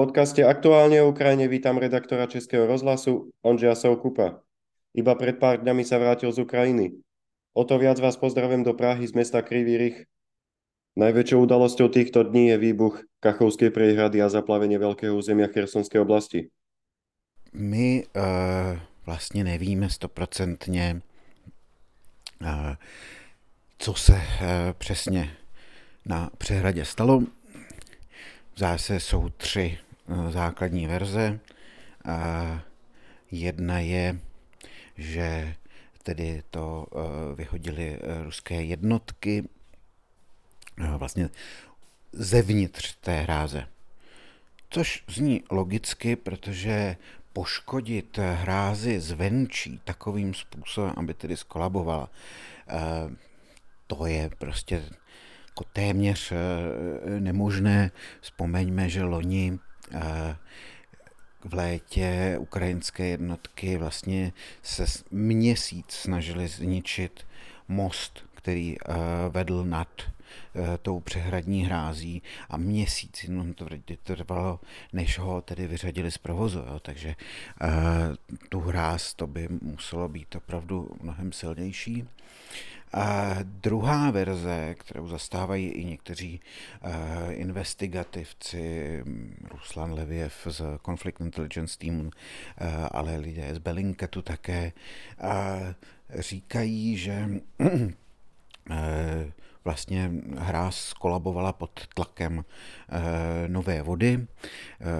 podcaste Aktuálne o Ukrajine vítam redaktora Českého rozhlasu Ondřeja Soukupa. Iba pred pár dňami sa vrátil z Ukrajiny. O to viac vás pozdravím do Prahy z mesta Krivý Rých. Najväčšou udalosťou týchto dní je výbuch Kachovskej priehrady a zaplavenie veľkého územia Chersonskej oblasti. My uh, vlastně nevíme stoprocentně, uh, co se uh, přesně na přehradě stalo. Zásadě jsou tři základní verze. A jedna je, že tedy to eh, vyhodili eh, ruské jednotky vlastně zevnitř té hráze. Což zní logicky, protože poškodit hrázi zvenčí takovým způsobem, aby tedy skolabovala, to je prostě jako téměř eh, nemožné. Vzpomeňme, že loni eh, v létě ukrajinské jednotky vlastně se měsíc snažili zničit most, který eh, vedl nad tou přehradní hrází a měsíc jenom to trvalo, než ho tedy vyřadili z provozu. Jo. Takže tu hráz to by muselo být opravdu mnohem silnější. A druhá verze, kterou zastávají i někteří uh, investigativci, Ruslan Leviev z Conflict Intelligence Team, uh, ale lidé z Bellingcatu také, říkají, že uh, vlastně hra skolabovala pod tlakem nové vody,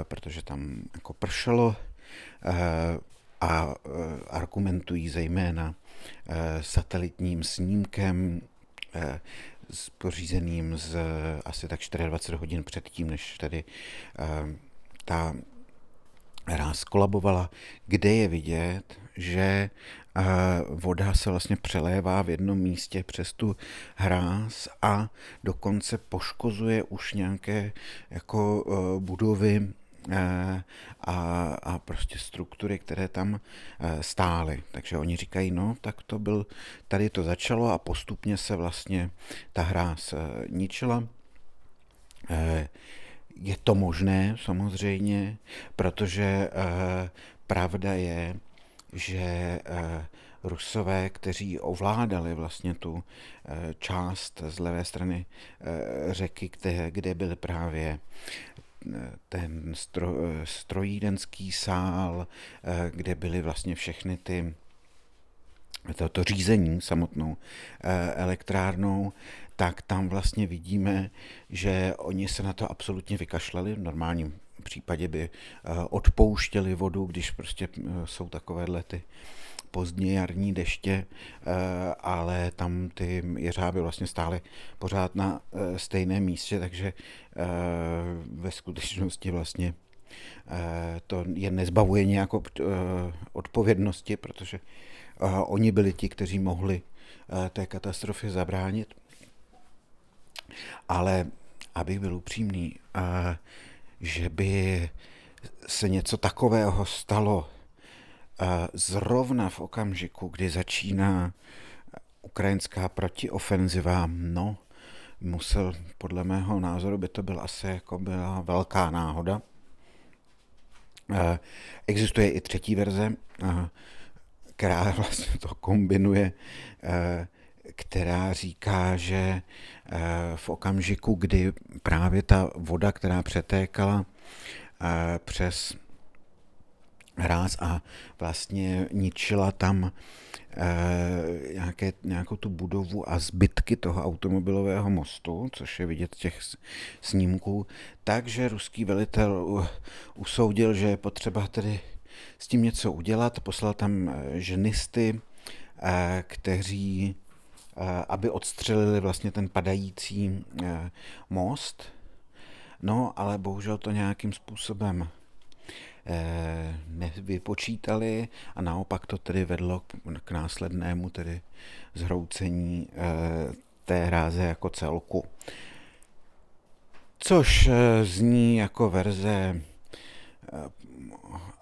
protože tam jako pršelo a argumentují zejména Eh, satelitním snímkem eh, pořízeným z asi tak 24 hodin předtím, než tedy eh, ta hra skolabovala, kde je vidět, že voda se vlastně přelévá v jednom místě přes tu hráz a dokonce poškozuje už nějaké jako budovy Eh, a, a prostě struktury, které tam eh, stály. Takže oni říkají, no, tak to byl, tady to začalo a postupně se vlastně ta hra ničila. Eh, je to možné samozřejmě, protože pravda je, že Rusové, kteří ovládali vlastně tu část z levé strany řeky, kde, kde byly právě ten stro, strojírenský sál, eh, kde byly vlastně všechny ty to, to řízení samotnou eh, elektrárnou, tak tam vlastně vidíme, že oni se na to absolutně vykašlali. V normálním případě by eh, odpouštěli vodu, když prostě jsou takovéhle ty pozdně jarní deště, eh, ale tam ty jeřáby vlastně stály pořád na eh, stejném místě, takže eh, ve skutečnosti vlastně to je nezbavuje nějakou odpovědnosti, protože oni byli ti, kteří mohli té katastrofě zabránit. Ale abych byl upřímný, že by se něco takového stalo zrovna v okamžiku, kdy začíná ukrajinská protiofenziva, no, musel, podle mého názoru by to byl asi jako byla velká náhoda. Existuje i třetí verze, která vlastně to kombinuje, která říká, že v okamžiku, kdy právě ta voda, která přetékala přes hráz a vlastně ničila tam e, nějaké, nějakou tu budovu a zbytky toho automobilového mostu, což je vidět těch snímků, takže ruský velitel usoudil, že je potřeba tedy s tím něco udělat, poslal tam eh, ženisty, e, kteří, e, aby odstřelili vlastně ten padající most, no ale bohužel to nějakým způsobem Eh, nevypočítali a naopak to tedy vedlo k následnému tedy zhroucení eh, té hráze jako celku. Což eh, zní jako verze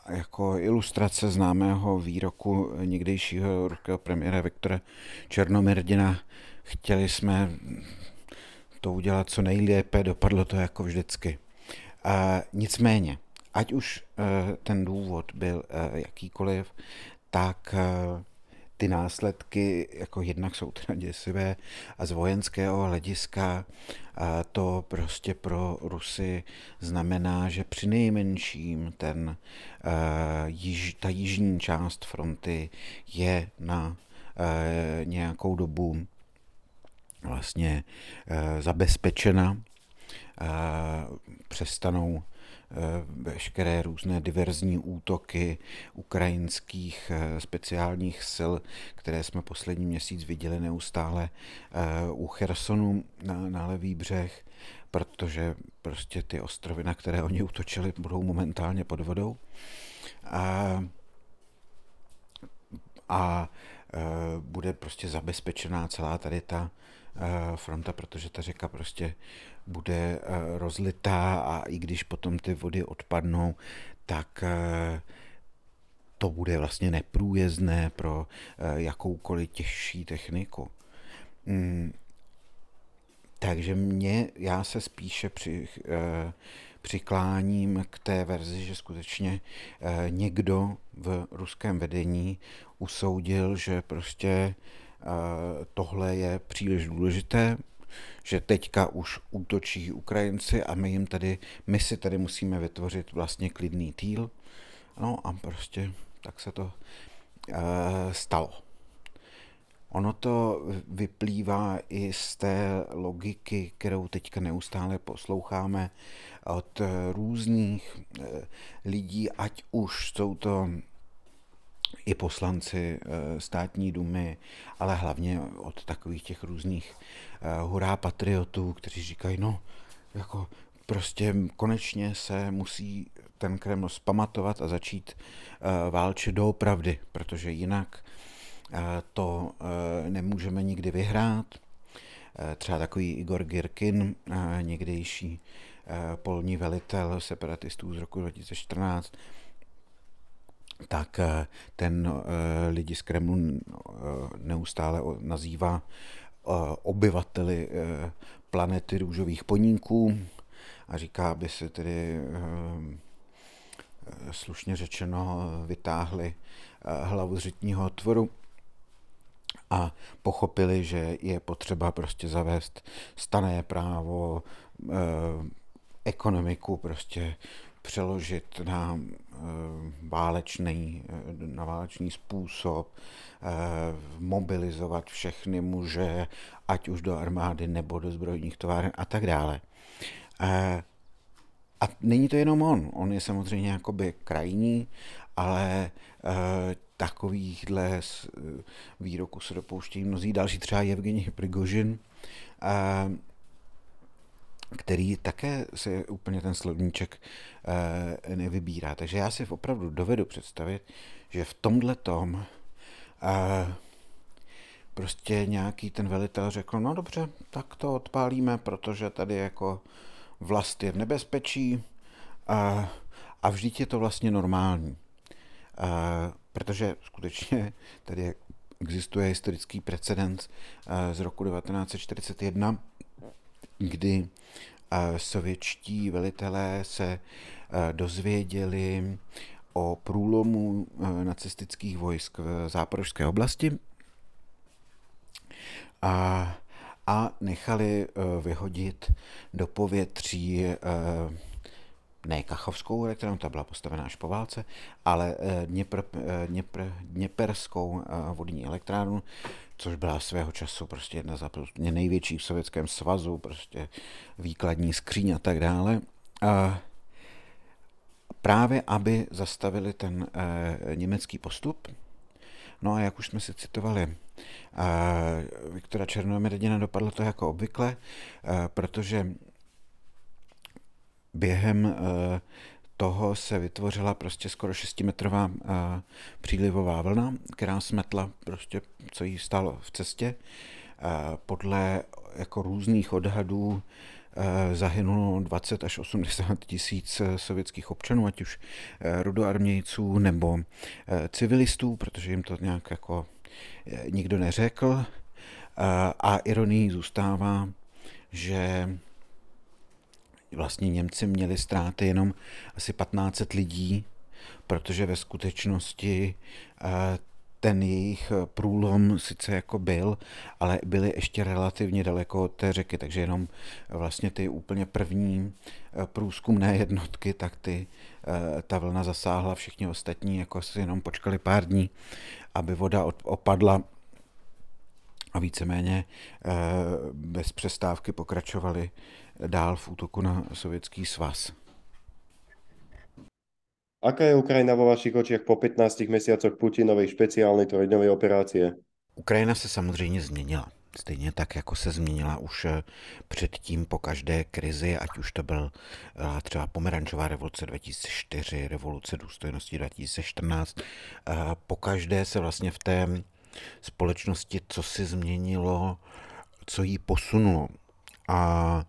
jako ilustrace známého výroku někdejšího ruského premiéra Viktora Černomyrdina. Chtěli jsme to udělat co nejlépe, dopadlo to jako vždycky. A nicméně, ať už ten důvod byl jakýkoliv, tak ty následky jako jednak jsou teda děsivé a z vojenského hlediska to prostě pro Rusy znamená, že při nejmenším ten, ta jižní část fronty je na nějakou dobu vlastně zabezpečena, přestanou Eh, veškeré různé diverzní útoky ukrajinských eh, speciálních sil, které jsme poslední měsíc viděli neustále eh, u Chersonu na, na levý břeh, protože prostě ty ostrovy, na které oni utočili, budou momentálně pod vodou. A, a bude prostě zabezpečená celá tady ta fronta, protože ta řeka prostě bude eh, rozlitá a i když potom ty vody odpadnou, tak eh, to bude vlastně neprůjezdné pro eh, jakoukoliv těžší techniku. Mm, takže mě, já se spíše při, přikláním k té verzi, že skutečně někdo v ruském vedení usoudil, že prostě tohle je příliš důležité, že teďka už útočí Ukrajinci a my jim tady, my si tady musíme vytvořit vlastně klidný týl. No a prostě tak se to uh, stalo. Ono to vyplývá i z té logiky, kterou teďka neustále posloucháme od různých eh, lidí, ať už jsou to i poslanci eh, státní dumy, ale hlavně od takových těch různých eh, hurá patriotů, kteří říkají, no, jako prostě konečně se musí ten Kreml spamatovat a začít eh, válčit doopravdy, protože jinak to nemůžeme nikdy vyhrát. Třeba takový Igor Girkin, někdejší polní velitel separatistů z roku 2014, tak eh, ten eh, lidi z Kremlu eh, neustále nazývá obyvateli planety růžových poníků a říká, aby se tedy slušně řečeno vytáhli hlavu z řitního otvoru a pochopili, že je potřeba prostě zavést stané právo, ekonomiku prostě přeložit na eh, válečný, eh, na válečný způsob, eh, mobilizovat všechny muže, ať už do armády nebo do zbrojních továren a tak dále. A není to jenom on, on je samozřejmě jakoby krajní, ale takovýchhle výroků se dopouštějí mnozí. Další, třeba Evgeni Prigožin, který také si úplně ten slovníček e, nevybírá. Takže já si opravdu dovedu představit, že v tomhle tom e, prostě nějaký ten velitel řekl, no dobře, tak to odpálíme, protože tady jako vlast je v nebezpečí a, a vždyť je to vlastně normální. A, protože skutečně tady existuje historický precedens z roku 1941, kdy eh, sovětští velitelé se eh, dozvěděli o průlomu eh, nacistických vojsk v záporožské oblasti a, a nechali vyhodit do povětří ne Kachovskou elektrárnu, ta byla postavená až po válce, ale Dněpr, Dněpr, Dněperskou vodní elektrárnu, což byla svého času prostě jedna z největších v Sovětském svazu, prostě výkladní skříň a tak dále. A právě aby zastavili ten německý postup. No a jak už jsme si citovali, Viktora Černomyrdina dopadlo to jako obvykle, protože během e, toho se vytvořila prostě skoro 6-metrová přílivová vlna, která smetla prostě, co jí stalo v cestě. Podle jako různých odhadů zahynulo 20 až 80 tisíc sovětských občanů, ať už rudoarmějců nebo civilistů, protože jim to nějak jako nikdo neřekl. A ironií zůstává, že vlastně Němci měli ztráty jenom asi 1500 lidí, protože ve skutečnosti ten jejich průlom sice jako byl, ale byly ještě relativně daleko od té řeky, takže jenom vlastně ty úplně první průzkumné jednotky, tak ty, ta vlna zasáhla, všichni ostatní jako si jenom počkali pár dní, aby voda opadla. A víceméně bez přestávky pokračovali dál v útoku na sovětský svaz. Aká je Ukrajina vo vašich očiach po 15 mesiacoch Putinovej špeciálnej trojdňovej operácie? Ukrajina se samozřejmě změnila. Stejně tak, jako se změnila už eh, předtím po každé krizi, ať už to byl eh, třeba pomerančová revoluce 2004, revoluce důstojnosti 2014. Eh, po každé se vlastně v té společnosti, co si změnilo, co jí posunulo. A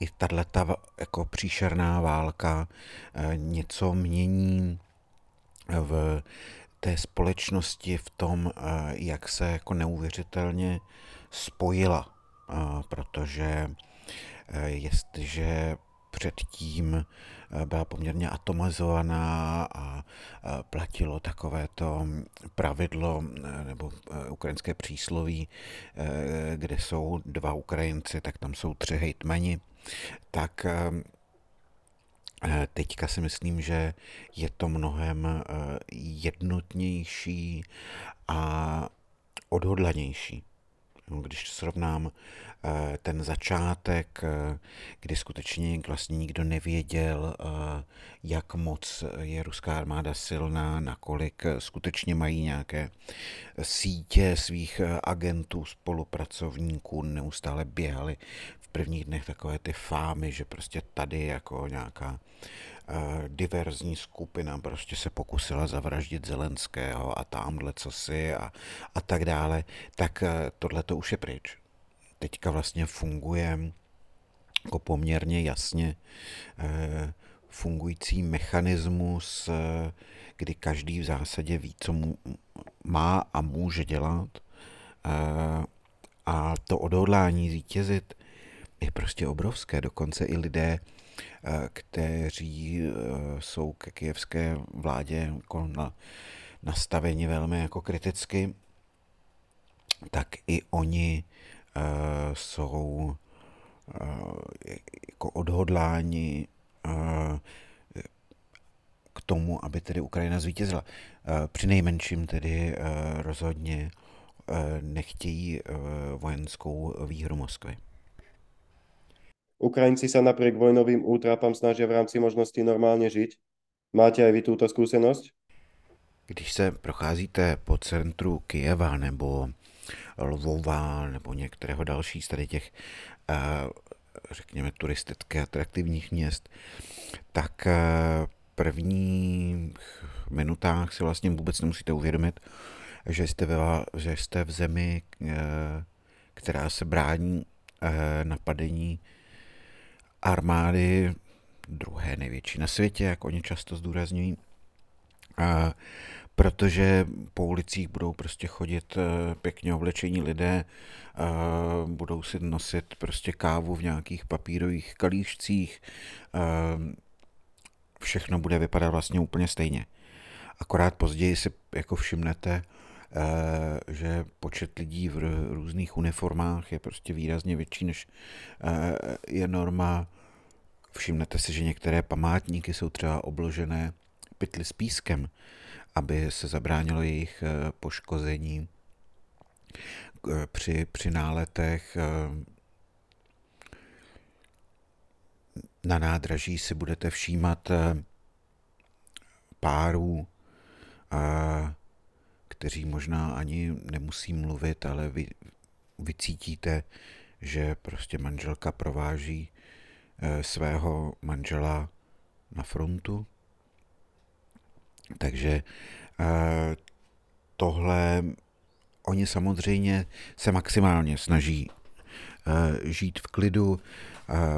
i tato jako příšerná válka něco mění v té společnosti v tom, jak se jako neuvěřitelně spojila, protože jestliže předtím Eh, byla poměrně atomizovaná a platilo takové to pravidlo eh, nebo eh, ukrajinské přísloví, kde jsou dva Ukrajinci, tak tam jsou tři hejtmani, tak Teďka si myslím, že je to mnohem jednotnější a odhodlanější. Když srovnám Eh, ten začátek, eh, kdy skutečně vlastně nikdo nevěděl, eh, jak moc je ruská armáda silná, nakolik skutečně mají nějaké sítě svých agentů, spolupracovníků, neustále běhali v prvních dnech takové ty fámy, že prostě tady jako nějaká diverzní skupina prostě se pokusila zavraždit Zelenského a tamhle co si a, a tak dále, tak tohle to už je pryč teďka vlastně funguje jako poměrně jasně eh, fungující mechanismus, eh, kdy každý v zásadě ví, co mu má a může dělat. Eh, a to odhodlání zvítězit je prostě obrovské. Dokonce i lidé, kteří jsou ke kijevské vládě jako na, nastaveni velmi jako kriticky, tak i oni Eh, jsou eh, jako odhodláni eh, k tomu, aby tedy Ukrajina zvítězila. Při nejmenším tedy rozhodně nechtějí vojenskou výhru Moskvy. Ukrajinci sa napriek vojnovým útrapám snažia v rámci možností normálně žít. Máte aj vy túto skúsenosť? Když se procházíte po centru Kijeva nebo Lvova nebo některého další z tady těch, eh, řekněme, turisticky atraktivních měst, tak eh, první minutách si vlastně vůbec nemusíte uvědomit, že jste, ve, že jste v zemi, eh, která se brání napadení armády druhé největší na světě, jak oni často zdůrazňují protože po ulicích budou prostě chodit eh, pěkně oblečení lidé, eh, budou si nosit prostě kávu v nějakých papírových kalíšcích, eh, všechno bude vypadat vlastně úplně stejně. Akorát později si jako všimnete, že počet lidí v různých uniformách je prostě výrazně větší, než je norma. Všimnete si, že některé památníky jsou třeba obložené pytly s pískem, aby se zabránilo jejich eh, poškození eh, při, při náletech. Eh, na nádraží si budete všímat párů, kteří možná ani nemusí mluvit, ale vy, vycítíte, že prostě manželka prováží svého manžela na frontu. Takže eh, tohle oni samozřejmě se maximálně snaží eh, žít v klidu,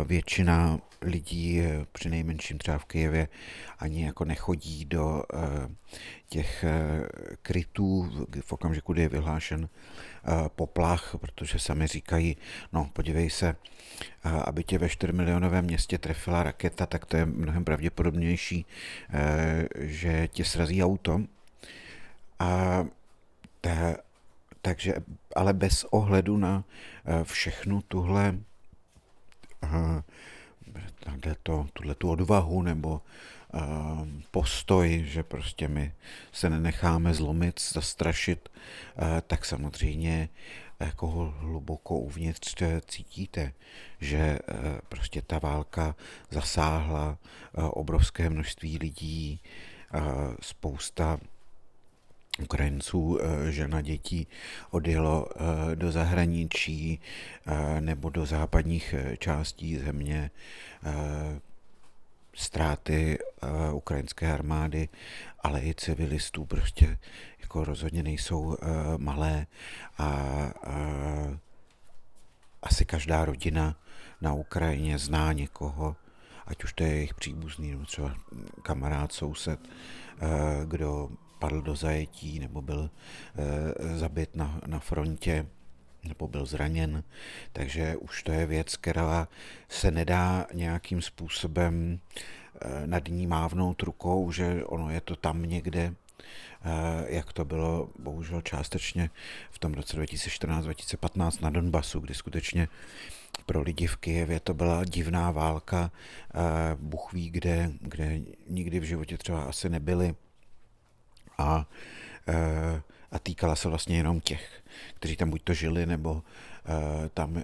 Většina lidí, při nejmenším třeba v Kijevě, ani jako nechodí do těch krytů v okamžiku, kdy je vyhlášen poplach, protože sami říkají, no podívej se, aby tě ve 4 milionovém městě trefila raketa, tak to je mnohem pravděpodobnější, že tě srazí auto. A ta, takže, ale bez ohledu na eh, všechnu tuhle tu odvahu nebo uh, postoj, že prostě my se nenecháme zlomit, zastrašit, uh, tak samozřejmě jako hluboko uvnitř cítíte, že uh, prostě ta válka zasáhla obrovské množství lidí, spousta Ukrajinců, eh, žena dětí odjelo eh, do zahraničí eh, nebo do západních částí země. Ztráty ukrajinské armády, ale i civilistů prostě jako rozhodně nejsou malé a asi každá rodina na Ukrajině zná někoho, ať už to je jejich příbuzný nebo třeba kamarád, soused, kdo padl do zajetí nebo byl e, zabit na, na frontě nebo byl zraněn. Takže už to je věc, která se nedá nějakým způsobem e, nad ní mávnout rukou, že ono je to tam někde, e, jak to bylo bohužel částečně v tom roce 2014-2015 na Donbasu, kdy skutečně pro lidi v Kijevě to byla divná válka, Bůh ví kde, kde nikdy v životě třeba asi nebyli a, e, a týkala se vlastně jenom těch, kteří tam buď to žili, nebo e, tam e,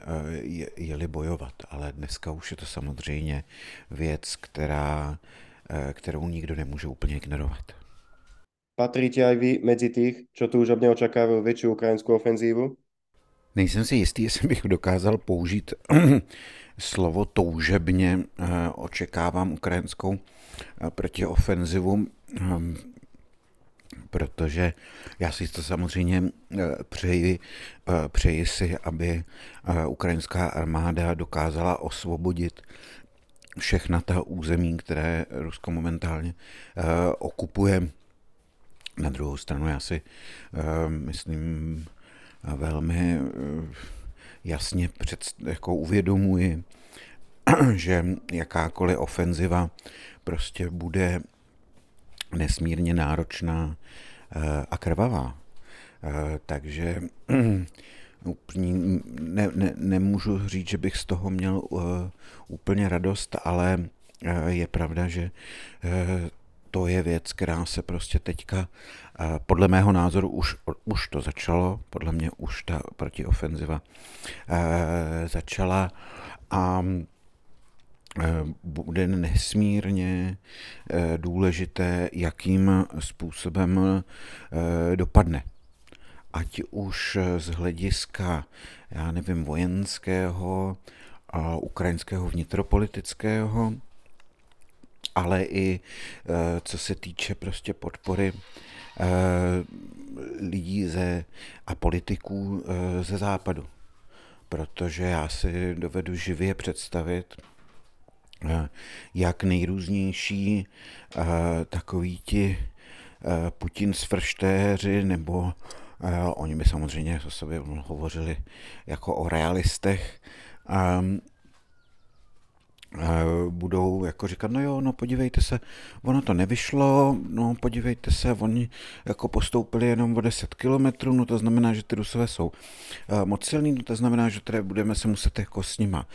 jeli bojovat. Ale dneska už je to samozřejmě věc, která, kterou nikdo nemůže úplně ignorovat. Patríte aj vy mezi těch, čo tu už očekávají větší ukrajinskou ofenzívu? Nejsem si jistý, jestli bych dokázal použít slovo toužebně. Očekávám ukrajinskou protiofenzivu protože já si to samozřejmě eh, přeji, eh, přeji si, aby eh, ukrajinská armáda dokázala osvobodit všechna ta území, které Rusko momentálně okupuje. Na druhou stranu já si myslím velmi jasně před, jako uvědomuji, že jakákoliv ofenziva prostě bude nesmírně náročná eh, a krvavá. Eh, takže ne, ne, nemůžu říct, že bych z toho měl uh, úplně radost, ale je pravda, že to je věc, která se prostě teďka, podle mého názoru už, už to začalo, podle mě už ta protiofenziva začala a Eh, bude nesmírně eh, důležité, jakým způsobem eh, dopadne. Ať už z hlediska, já nevím, vojenského, a ukrajinského vnitropolitického, ale i co se týče prostě podpory lidí ze, a politiků ze západu. Protože já si dovedu živě představit, Eh, jak nejrůznější eh, takový ti eh, Putin svrštéři nebo oni by samozřejmě o sobě hovořili jako o realistech, ehm, budou jako říkat, no jo, no podívejte se, ono to nevyšlo, no podívejte se, oni jako postoupili jenom o 10 kilometrů, no to znamená, že ty Rusové jsou moc silní, no to znamená, že tady budeme se muset jako s nima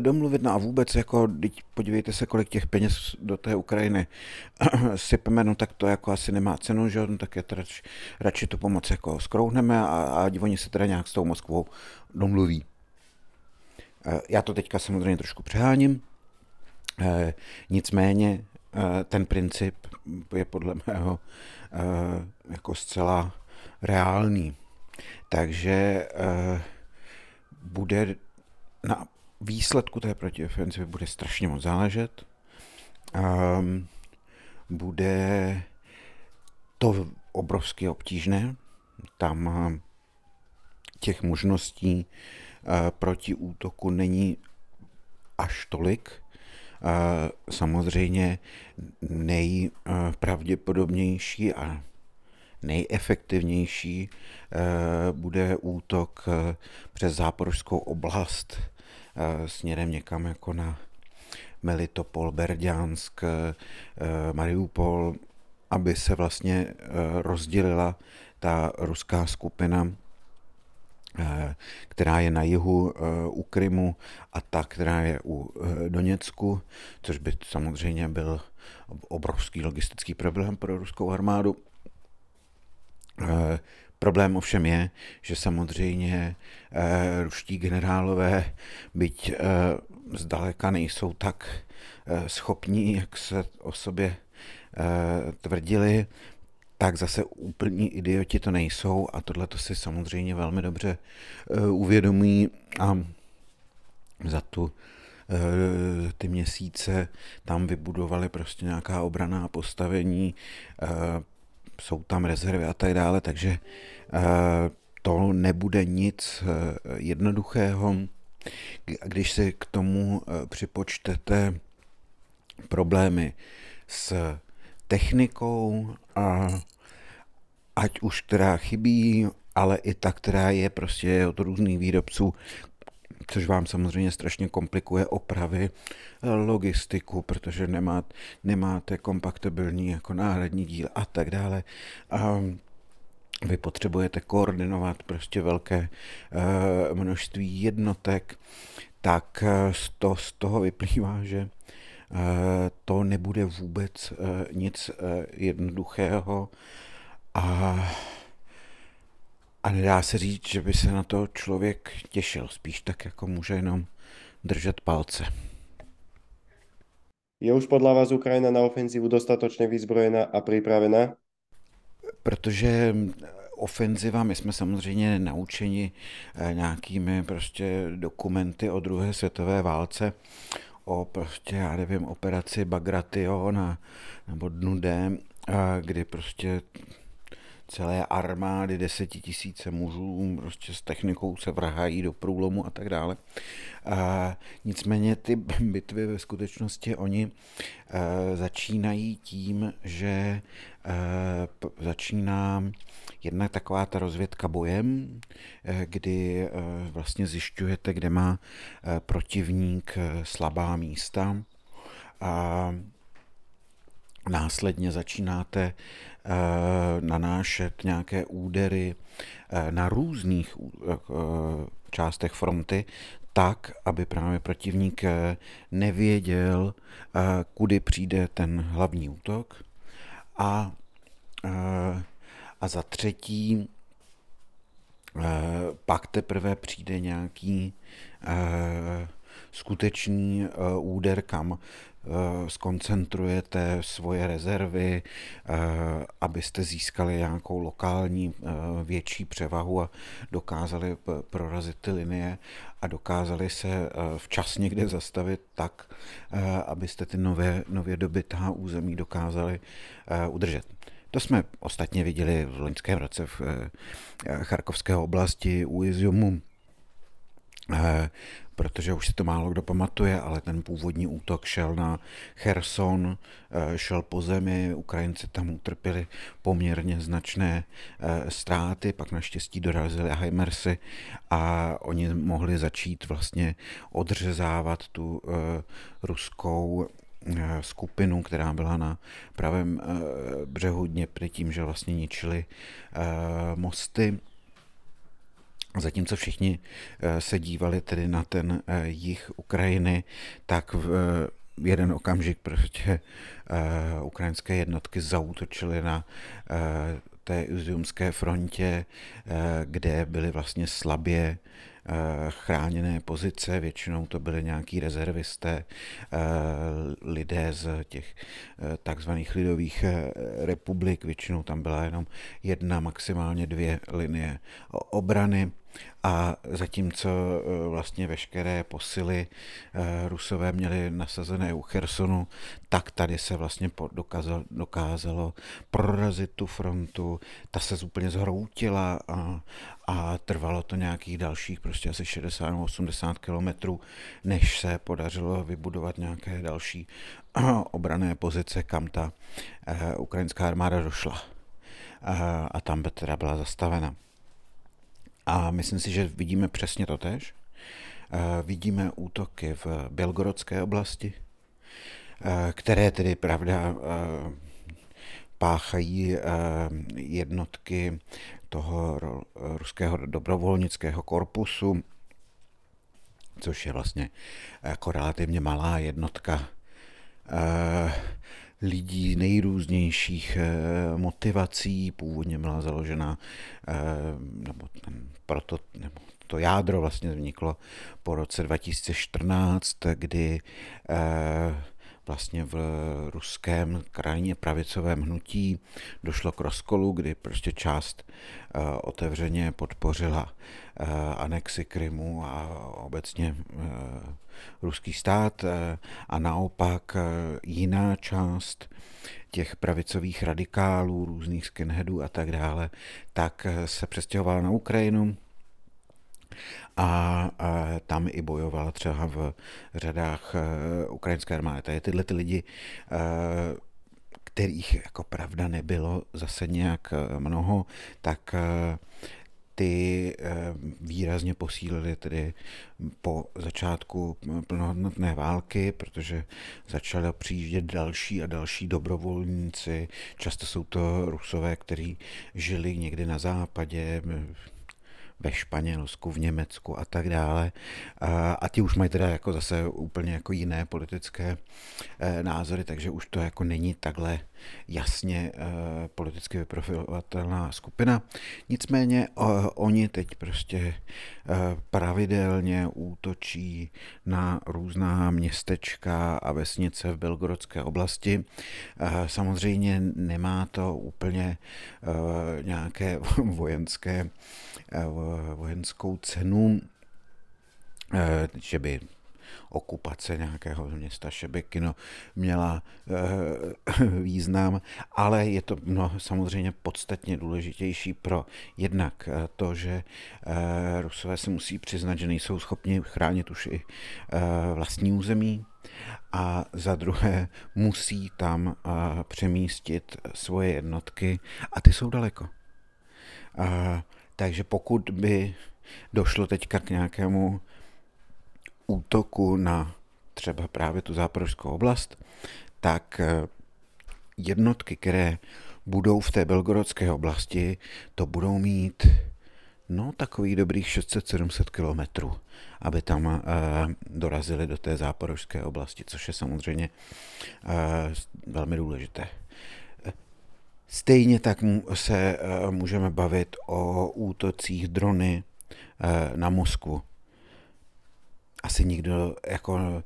domluvit, no a vůbec jako, podívejte se, kolik těch peněz do té Ukrajiny sypeme, no tak to jako asi nemá cenu, že no tak je to radši, radši tu pomoc jako skrouhneme a, a oni se teda nějak s tou Moskvou domluví. Já to teďka samozřejmě trošku přeháním, Eh, nicméně eh, ten princip je podle mého eh, jako zcela reálný. Takže bude na výsledku té protiofenzivy bude strašně moc záležet. Ehm, bude to obrovsky obtížné. Tam těch možností proti útoku není až tolik. Samozřejmě nejpravděpodobnější a nejefektivnější bude útok přes záporskou oblast směrem někam jako na Melitopol, Berďansk, Mariupol, aby se vlastně rozdělila ta ruská skupina Eh, která je na jihu eh, u Krymu a ta, která je u eh, Doněcku, což by samozřejmě byl obrovský logistický problém pro ruskou armádu. Problém ovšem je, že samozřejmě ruští generálové, byť zdaleka nejsou tak schopní, jak se o sobě tvrdili, tak zase úplní idioti to nejsou a tohle to si samozřejmě velmi dobře uh, uvědomují a za tu uh, ty měsíce tam vybudovali prostě nějaká obraná postavení, uh, jsou tam rezervy a tak dále, takže to nebude nic jednoduchého. Když si k tomu připočtete problémy s technikou a ať už která chybí, ale i ta, která je prostě od různých výrobců, což vám samozřejmě strašně komplikuje opravy, logistiku, protože nemá, nemáte kompatibilní jako náhradní díl a tak dále. A vy potřebujete koordinovat prostě velké uh, množství jednotek, tak uh, z, to, z toho vyplývá, že to nebude vůbec uh, nic uh, jednoduchého a, a nedá se říct, že by se na to člověk těšil. Spíš tak jako může jenom držet palce. Je už podle vás Ukrajina na ofenzivu dostatečně vyzbrojená a připravená? Protože ofenziva, my jsme samozřejmě naučeni eh, nějakými prostě dokumenty o druhé světové válce, o prostě, já nevím, operaci Bagration nebo Dnu D, kdy prostě celé armády, desetitisíce mužů prostě s technikou se vrhají do průlomu a tak dále. A nicméně ty bitvy ve skutečnosti oni e, začínají tím, že e, začíná jedna taková ta rozvědka bojem, e, kdy e, vlastně zjišťujete, kde má e, protivník slabá místa a následně začínáte eh, nanášet nějaké údery eh, na různých eh, částech fronty, tak, aby právě protivník nevěděl, kudy přijde ten hlavní útok. A, a za třetí, pak teprve přijde nějaký skutečný úder, kam Eh, skoncentrujete svoje rezervy, eh, abyste získali nějakou lokální eh, větší převahu a dokázali prorazit ty linie a dokázali se včas někde zastavit tak, abyste ty nové, nově dobytá území dokázali udržet. To jsme ostatně viděli v loňském roce v Charkovské oblasti u Iziumu protože už si to málo kdo pamatuje, ale ten původní útok šel na Cherson, eh, šel po zemi, Ukrajinci tam utrpěli poměrně značné eh, ztráty, pak naštěstí dorazili Heimersy a oni mohli začít vlastně odřezávat tu eh, ruskou skupinu, která byla na pravém břehu Dněpry tím, že vlastně ničili mosty. Zatímco všichni eh, se dívali tedy na ten eh, jich Ukrajiny, tak v eh, jeden okamžik prostě ukrajinské jednotky zautočily na té Iziumské frontě, kde byly vlastně slabě chráněné pozice, většinou to byly nějaký rezervisté, lidé z těch takzvaných lidových republik, většinou tam byla jenom jedna, maximálně dvě linie obrany A zatímco eh, vlastně veškeré posily eh, Rusové měly nasazené u Chersonu, tak tady se vlastně dokázalo, dokázalo prorazit tu frontu. Ta se úplně zhroutila a, a trvalo to nějakých dalších prostě asi 60-80 kilometrů, než se podařilo vybudovat nějaké další obrané pozice, kam ta uh, ukrajinská armáda došla. Uh, a tam by teda byla zastavena. A myslím si, že vidíme přesně to tež. Uh, vidíme útoky v Belgorodské oblasti, které tedy, pravda, páchají jednotky toho ruského dobrovolnického korpusu, což je vlastně jako relativně malá jednotka Eh, lidí nejrůznějších eh, motivací. Původně byla založena, eh, nebo proto, nebo to jádro vlastně vzniklo po roce 2014, kdy vlastně v ruském krajně pravicovém hnutí došlo k rozkolu, kdy prostě část otevřeně podpořila anexi Krymu a obecně ruský stát eh, a naopak eh, jiná část těch pravicových radikálů, různých skinheadů a tak dále, tak eh, se přestěhovala na Ukrajinu a, a tam i bojovala třeba v řadách ukrajinské armády. Tady tyhle ty lidi kterých jako pravda nebylo zase nějak mnoho, tak ty eh, výrazně posílily tedy po začátku plnohodnotné války, protože začaly přijíždět další a další dobrovolníci. Často jsou to rusové, kteří žili někdy na západě, ve Španělsku, v Německu a tak dále. A, a ti už mají teda jako zase úplně jako jiné politické e, názory, takže už to jako není takhle jasně e, politicky vyprofilovatelná skupina. Nicméně oni teď prostě e, pravidelně útočí na různá městečka a vesnice v Belgorodské oblasti. Samozřejmě nemá to úplně nějaké vojenské Eh, vojenskou cenu, eh, že by okupace nějakého města Šebekino měla e, význam, ale je to no, samozřejmě podstatně důležitější pro jednak to, že Rusové se musí přiznat, že nejsou schopni chránit už i vlastní území a za druhé musí tam přemístit svoje jednotky a ty jsou daleko. Takže pokud by došlo teďka k nějakému útoku na třeba právě tu záporožskou oblast, tak eh, jednotky, které budou v té belgorodské oblasti, to budou mít no takových dobrých 600-700 kilometrů, aby tam uh, dorazili do té záporožské oblasti, což je samozřejmě uh, velmi důležité. Stejně tak se eh, můžeme bavit o útocích drony eh, na Moskvu. Asi nikdo jako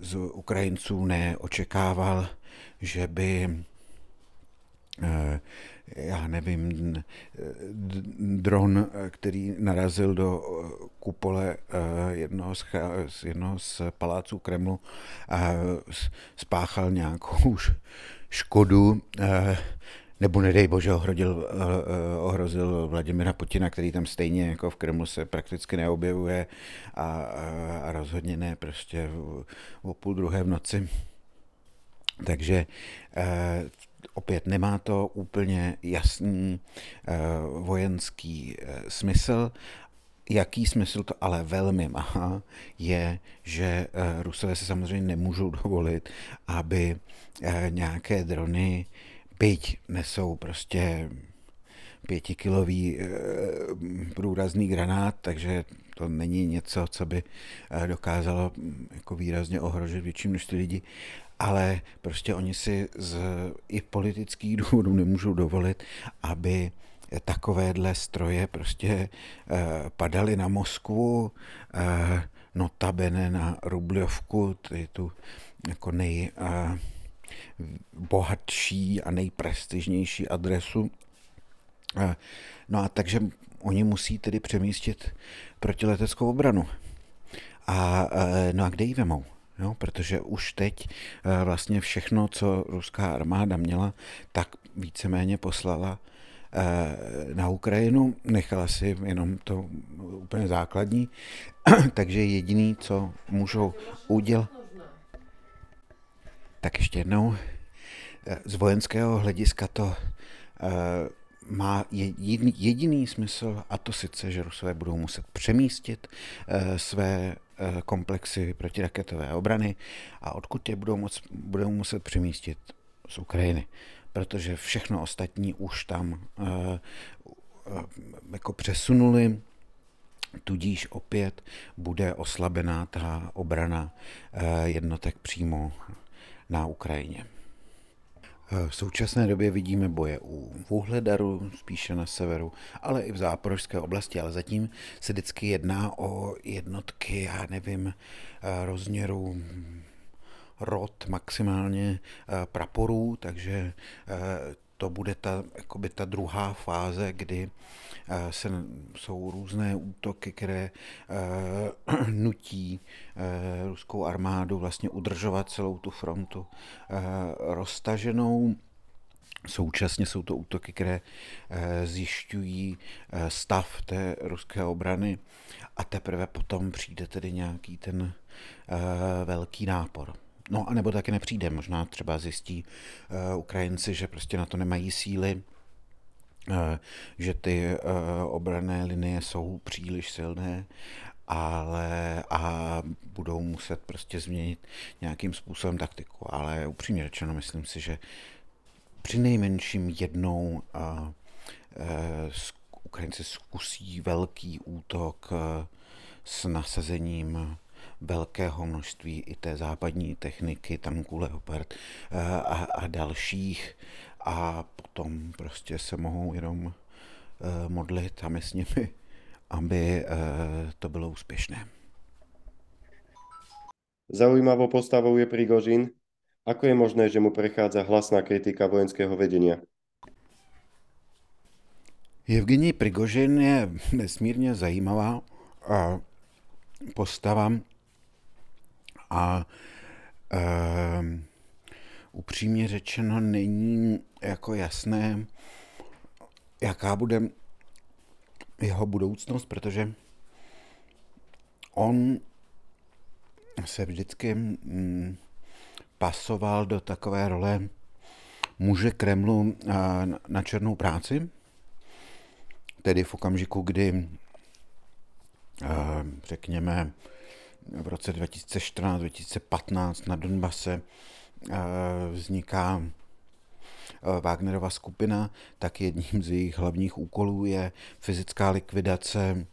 z Ukrajinců neočekával, že by eh, já nevím, dron, který narazil do kupole jednoho z, jednoho z paláců Kremlu spáchal nějakou škodu nebo nedej bože ohrodil, eh, eh, ohrozil Vladimira Putina, který tam stejně jako v Kremlu se prakticky neobjevuje a, a rozhodně ne prostě o půl druhé v noci. Takže eh, opět nemá to úplně jasný vojenský smysl. Jaký smysl to ale velmi má, je, že Rusové se samozřejmě nemůžou dovolit, aby nějaké drony byť nesou prostě pětikilový e, průrazný granát, takže to není něco, co by eh, dokázalo mm, jako výrazně ohrožit větší množství lidí, ale prostě oni si z i politických důvodů nemůžou dovolit, aby takovéhle stroje prostě e, padaly na Moskvu, notabene na Rubljovku, tedy tu jako nej... E, bohatší a nejprestižnější adresu. No a takže oni musí tedy přemístit protileteckou obranu. A no a kde ji vemou? Jo, protože už teď vlastně všechno, co ruská armáda měla, tak víceméně poslala na Ukrajinu, nechala si jenom to úplně základní, takže jediný, co můžou udělat, tak ještě jednou, z vojenského hlediska to má jediný, jediný smysl, a to sice, že Rusové budou muset přemístit své komplexy protiraketové obrany a odkud je budou, moc, budou muset přemístit z Ukrajiny. Protože všechno ostatní už tam jako přesunuli, tudíž opět bude oslabená ta obrana jednotek přímo na Ukrajině. V současné době vidíme boje u Vuhledaru, spíše na severu, ale i v záporožské oblasti, ale zatím se vždycky jedná o jednotky, já nevím, rozměru rod maximálně praporů, takže to bude ta, jakoby ta druhá fáze, kdy eh, se, jsou různé útoky, které nutí ruskou armádu vlastně udržovat celou tu frontu roztaženou. Současně jsou to útoky, které zjišťují stav té ruské obrany a teprve potom přijde tedy nějaký ten velký nápor. No a nebo taky nepřijde, možná třeba zjistí uh, Ukrajinci, že prostě na to nemají síly, uh, že ty uh, obrané linie jsou příliš silné, ale a budou muset prostě změnit nějakým způsobem taktiku. Ale upřímně řečeno, myslím si, že při nejmenším jednou uh, uh, Ukrajinci zkusí velký útok s nasazením velkého množství i té západní techniky, tanků Leopard eh, a, a dalších a potom prostě se mohou jenom eh, modlit a my s nimi, aby eh, to bylo úspěšné. Zaujímavou postavou je Prigožin. Ako je možné, že mu prechádza hlasná kritika vojenského vedenia? Evgenij Prigožin je nesmírně zajímavá postava, a uh, upřímně řečeno není jako jasné, jaká bude jeho budoucnost, protože on se vždycky mm, pasoval do takové role muže Kremlu na černou práci, tedy v okamžiku, kdy řekněme v roce 2014-2015 na Donbase eh, vzniká eh, Wagnerova skupina, tak jedním z jejich hlavních úkolů je fyzická likvidace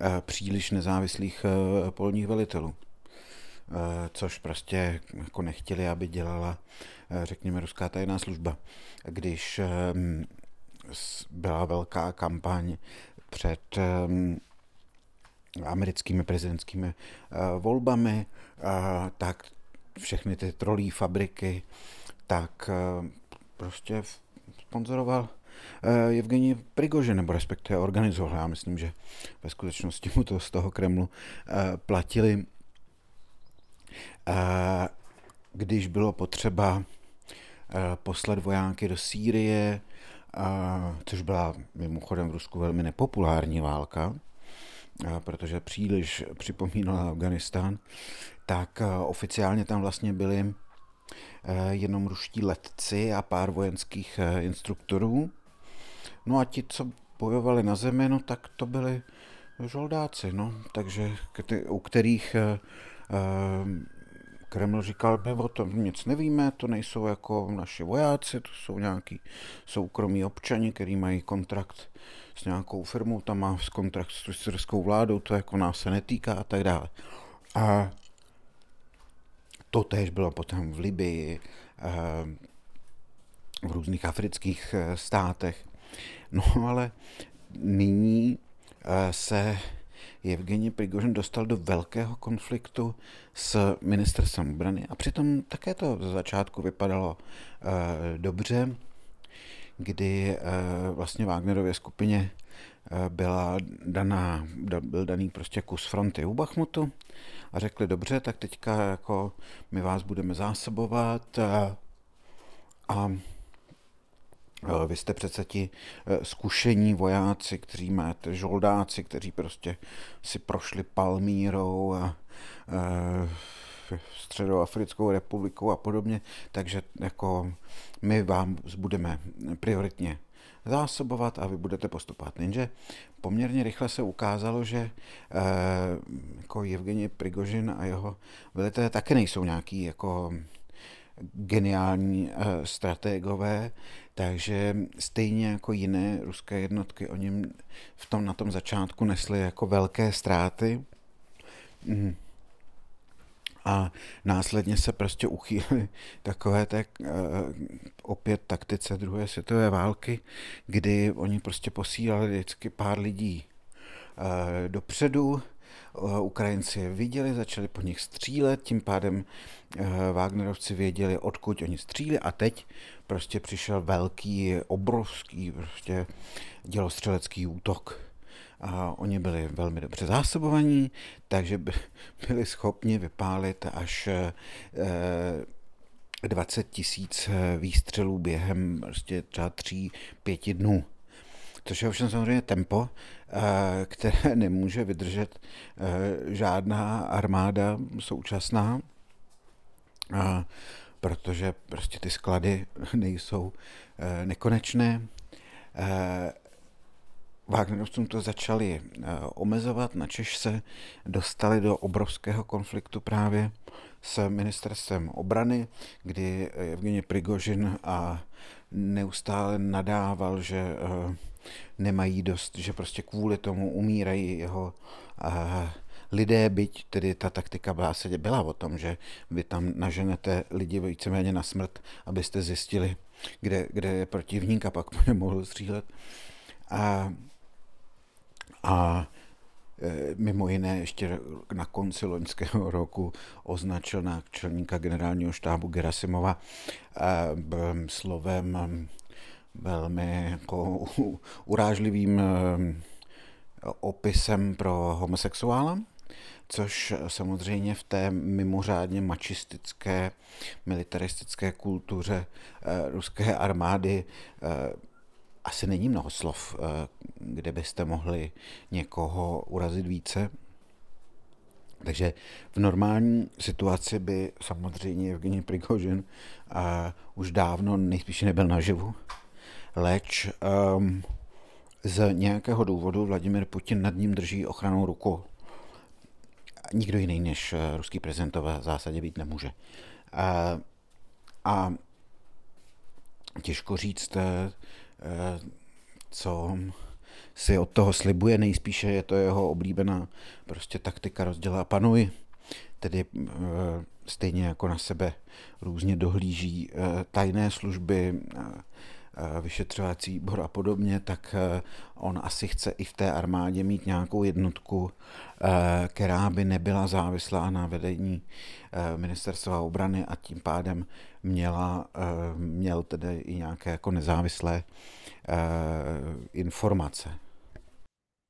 eh, příliš nezávislých polních velitelů. Což prostě jako nechtěli, aby dělala, řekněme, ruská tajná služba. Když byla velká kampaň před americkými prezidentskými eh, volbami, eh, tak všechny ty trolí fabriky, tak eh, prostě sponzoroval Evgenij Prigožin, nebo respektive organizoval. Já myslím, že ve skutečnosti mu to z toho Kremlu platili. Když bylo potřeba poslat vojáky do Sýrie, což byla mimochodem v Rusku velmi nepopulární válka, protože příliš připomínala Afganistán, tak eh, oficiálně tam vlastně byli eh, jenom ruští letci a pár vojenských eh, instruktorů. No a ti, co bojovali na zemi, no tak to byli žoldáci, no, takže u kterých Kreml říkal, my o tom nic nevíme, to nejsou jako naši vojáci, to jsou nějaký soukromí občani, kteří mají kontrakt s nějakou firmou, tam má kontrakt s syrskou vládou, to jako nás se netýká a tak dále. A to tež bylo potom v Libii, eh, v různých afrických eh, státech. No ale nyní eh, se Evgeni Prigožin dostal do velkého konfliktu s ministerstvem obrany. A přitom také to za začátku vypadalo dobře kdy eh, vlastně Wagnerově skupině byla daná, byl daný prostě kus fronty u Bachmutu a řekli, dobře, tak teďka jako my vás budeme zásobovat a, a vy jste přece ti e, zkušení vojáci, kteří máte, žoldáci, kteří prostě si prošli Palmírou a, a Středoafrickou republikou a podobně, takže jako my vám budeme prioritně zásobovat a vy budete postupovat. Jenže poměrně rychle se ukázalo, že jako Evgeni Prigožin a jeho velitelé také nejsou nějaký jako geniální strategové, takže stejně jako jiné ruské jednotky, oni v tom, na tom začátku nesli jako velké ztráty. Mm a následně se prostě uchýlili takové té uh, opět taktice druhé světové války, kdy oni prostě posílali vždycky pár lidí uh, dopředu, Ukrajinci je viděli, začali po nich střílet, tím pádem uh, Wagnerovci věděli, odkud oni stříli a teď prostě přišel velký, obrovský prostě dělostřelecký útok a oni byli velmi dobře zásobovaní, takže by, byli schopni vypálit až 20 eh, tisíc eh, výstřelů během prostě třeba tří, pěti dnů. Což je ovšem samozřejmě tempo, eh, které nemůže vydržet žádná armáda současná, protože prostě ty sklady nejsou nekonečné. Wagnerovcům to začali eh, omezovat, na Češ se dostali do obrovského konfliktu právě s ministerstvem obrany, kdy Evgeni Prigožin a neustále nadával, že eh, nemají dost, že prostě kvůli tomu umírají jeho eh, lidé, byť tedy ta taktika zásadě byla o tom, že vy tam naženete lidi víceméně na smrt, abyste zjistili, kde, kde je protivník a pak nemohl střílet. A a e, mimo jiné ještě na konci loňského roku označil náčelníka generálního štábu Gerasimova e, slovem velmi jako urážlivým e, opisem pro homosexuála, což samozřejmě v té mimořádně mačistické, militaristické kultuře ruské armády asi není mnoho slov, eh, kde byste mohli někoho urazit více. Takže v normální situaci by samozřejmě Evgeni Prigožin už dávno nejspíše nebyl naživu, leč um, z nějakého důvodu Vladimir Putin nad ním drží ochranou ruku. Nikdo jiný než eh, ruský prezident v zásadě být nemůže. Uh, a těžko říct, Eh, co si od toho slibuje, nejspíše je to jeho oblíbená prostě taktika rozdělá panuj, tedy eh, stejně jako na sebe různě dohlíží eh, tajné služby, vyšetřovací výbor a podobně, tak on asi chce i v té armádě mít nějakou jednotku, která by nebyla závislá na vedení ministerstva obrany a tím pádem měla, měl tedy i nějaké jako nezávislé informace.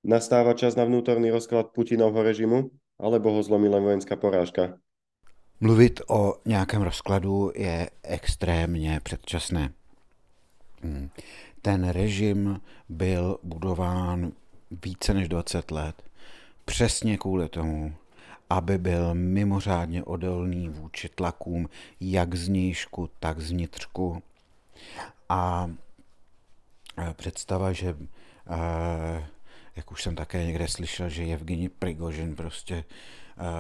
Nastáva čas na vnútorný rozklad Putinovho režimu, alebo ho zlomí len vojenská porážka? Mluvit o nějakém rozkladu je extrémně předčasné. Hmm. Ten režim byl budován více než 20 let přesně kvůli tomu, aby byl mimořádně odolný vůči tlakům jak z nížku, tak z vnitřku. A představa, že jak už jsem také někde slyšel, že Evgeni Prigožin prostě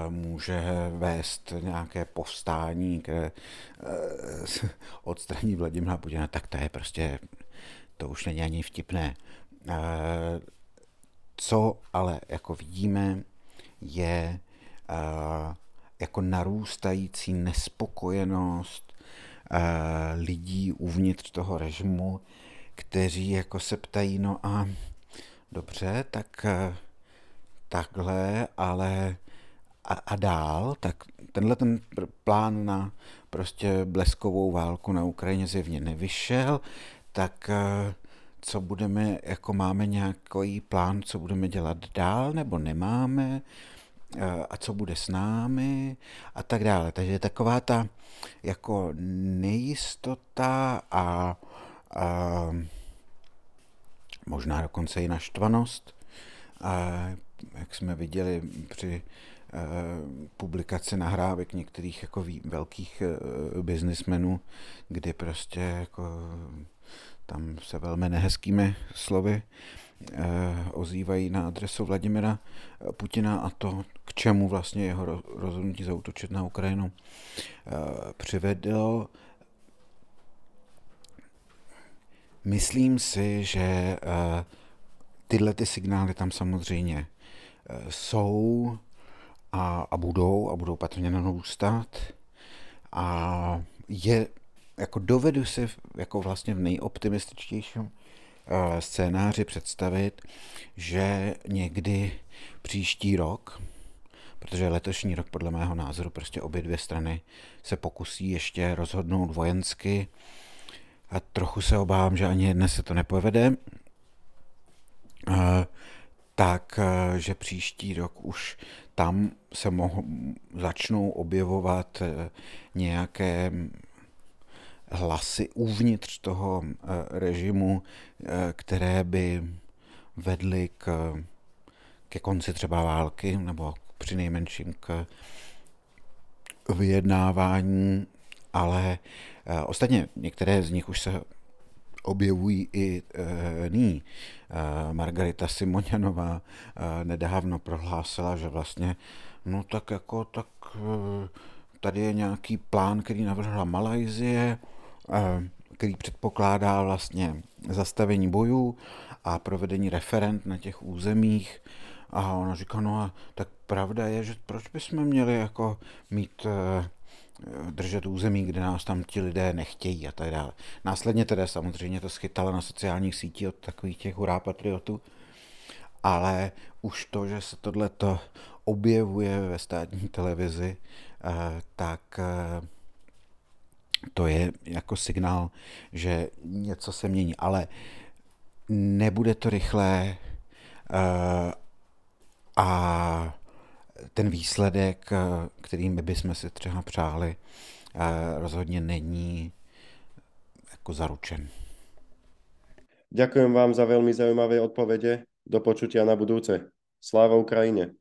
může vést nějaké povstání, které odstraní Vladimira Putina, tak to je prostě, to už není ani vtipné. Co ale jako vidíme, je jako narůstající nespokojenost lidí uvnitř toho režimu, kteří jako se ptají, no a dobře, tak takhle, ale a, a dál, tak tenhle ten plán na prostě bleskovou válku na Ukrajině zjevně nevyšel, tak co budeme, jako máme nějaký plán, co budeme dělat dál, nebo nemáme, a co bude s námi a tak dále. Takže taková ta jako nejistota a, a možná dokonce i naštvanost, a jak jsme viděli při publikaci nahrávek některých jako velkých biznismenů, kdy prostě jako tam se velmi nehezkými slovy ozývají na adresu Vladimira Putina a to, k čemu vlastně jeho rozhodnutí zautočit na Ukrajinu přivedlo. Myslím si, že tyhle ty signály tam samozřejmě jsou a, a budou a budou patrně narůstat. A je, jako dovedu si jako vlastně v nejoptimističtějším eh, scénáři představit, že někdy příští rok, protože letošní rok podle mého názoru prostě obě dvě strany se pokusí ještě rozhodnout vojensky a trochu se obávám, že ani jedné se to nepovede, eh, tak, eh, že příští rok už tam se moh- začnou objevovat eh, nějaké hlasy uvnitř toho eh, režimu, eh, které by vedly k, ke konci třeba války nebo při nejmenším k vyjednávání, ale ostatně některé z nich už se objevují i nyní. E, Margarita Simonianová e, nedávno prohlásila, že vlastně, no tak jako, tak e, tady je nějaký plán, který navrhla Malajzie, který předpokládá vlastně zastavení bojů a provedení referent na těch územích. A ona říká, no a tak pravda je, že proč bychom měli jako mít držet území, kde nás tam ti lidé nechtějí a tak dále. Následně teda samozřejmě to schytalo na sociálních sítích od takových těch hurá patriotů, ale už to, že se tohleto objevuje ve státní televizi, eh, tak eh, to je jako signál, že něco se mění, ale nebude to rychlé eh, a ten výsledek, eh, který my bychom si třeba přáli, eh, rozhodně není jako zaručen. Ďakujem vám za veľmi zaujímavé odpovede. Do počutia na budúce. Sláva Ukrajine.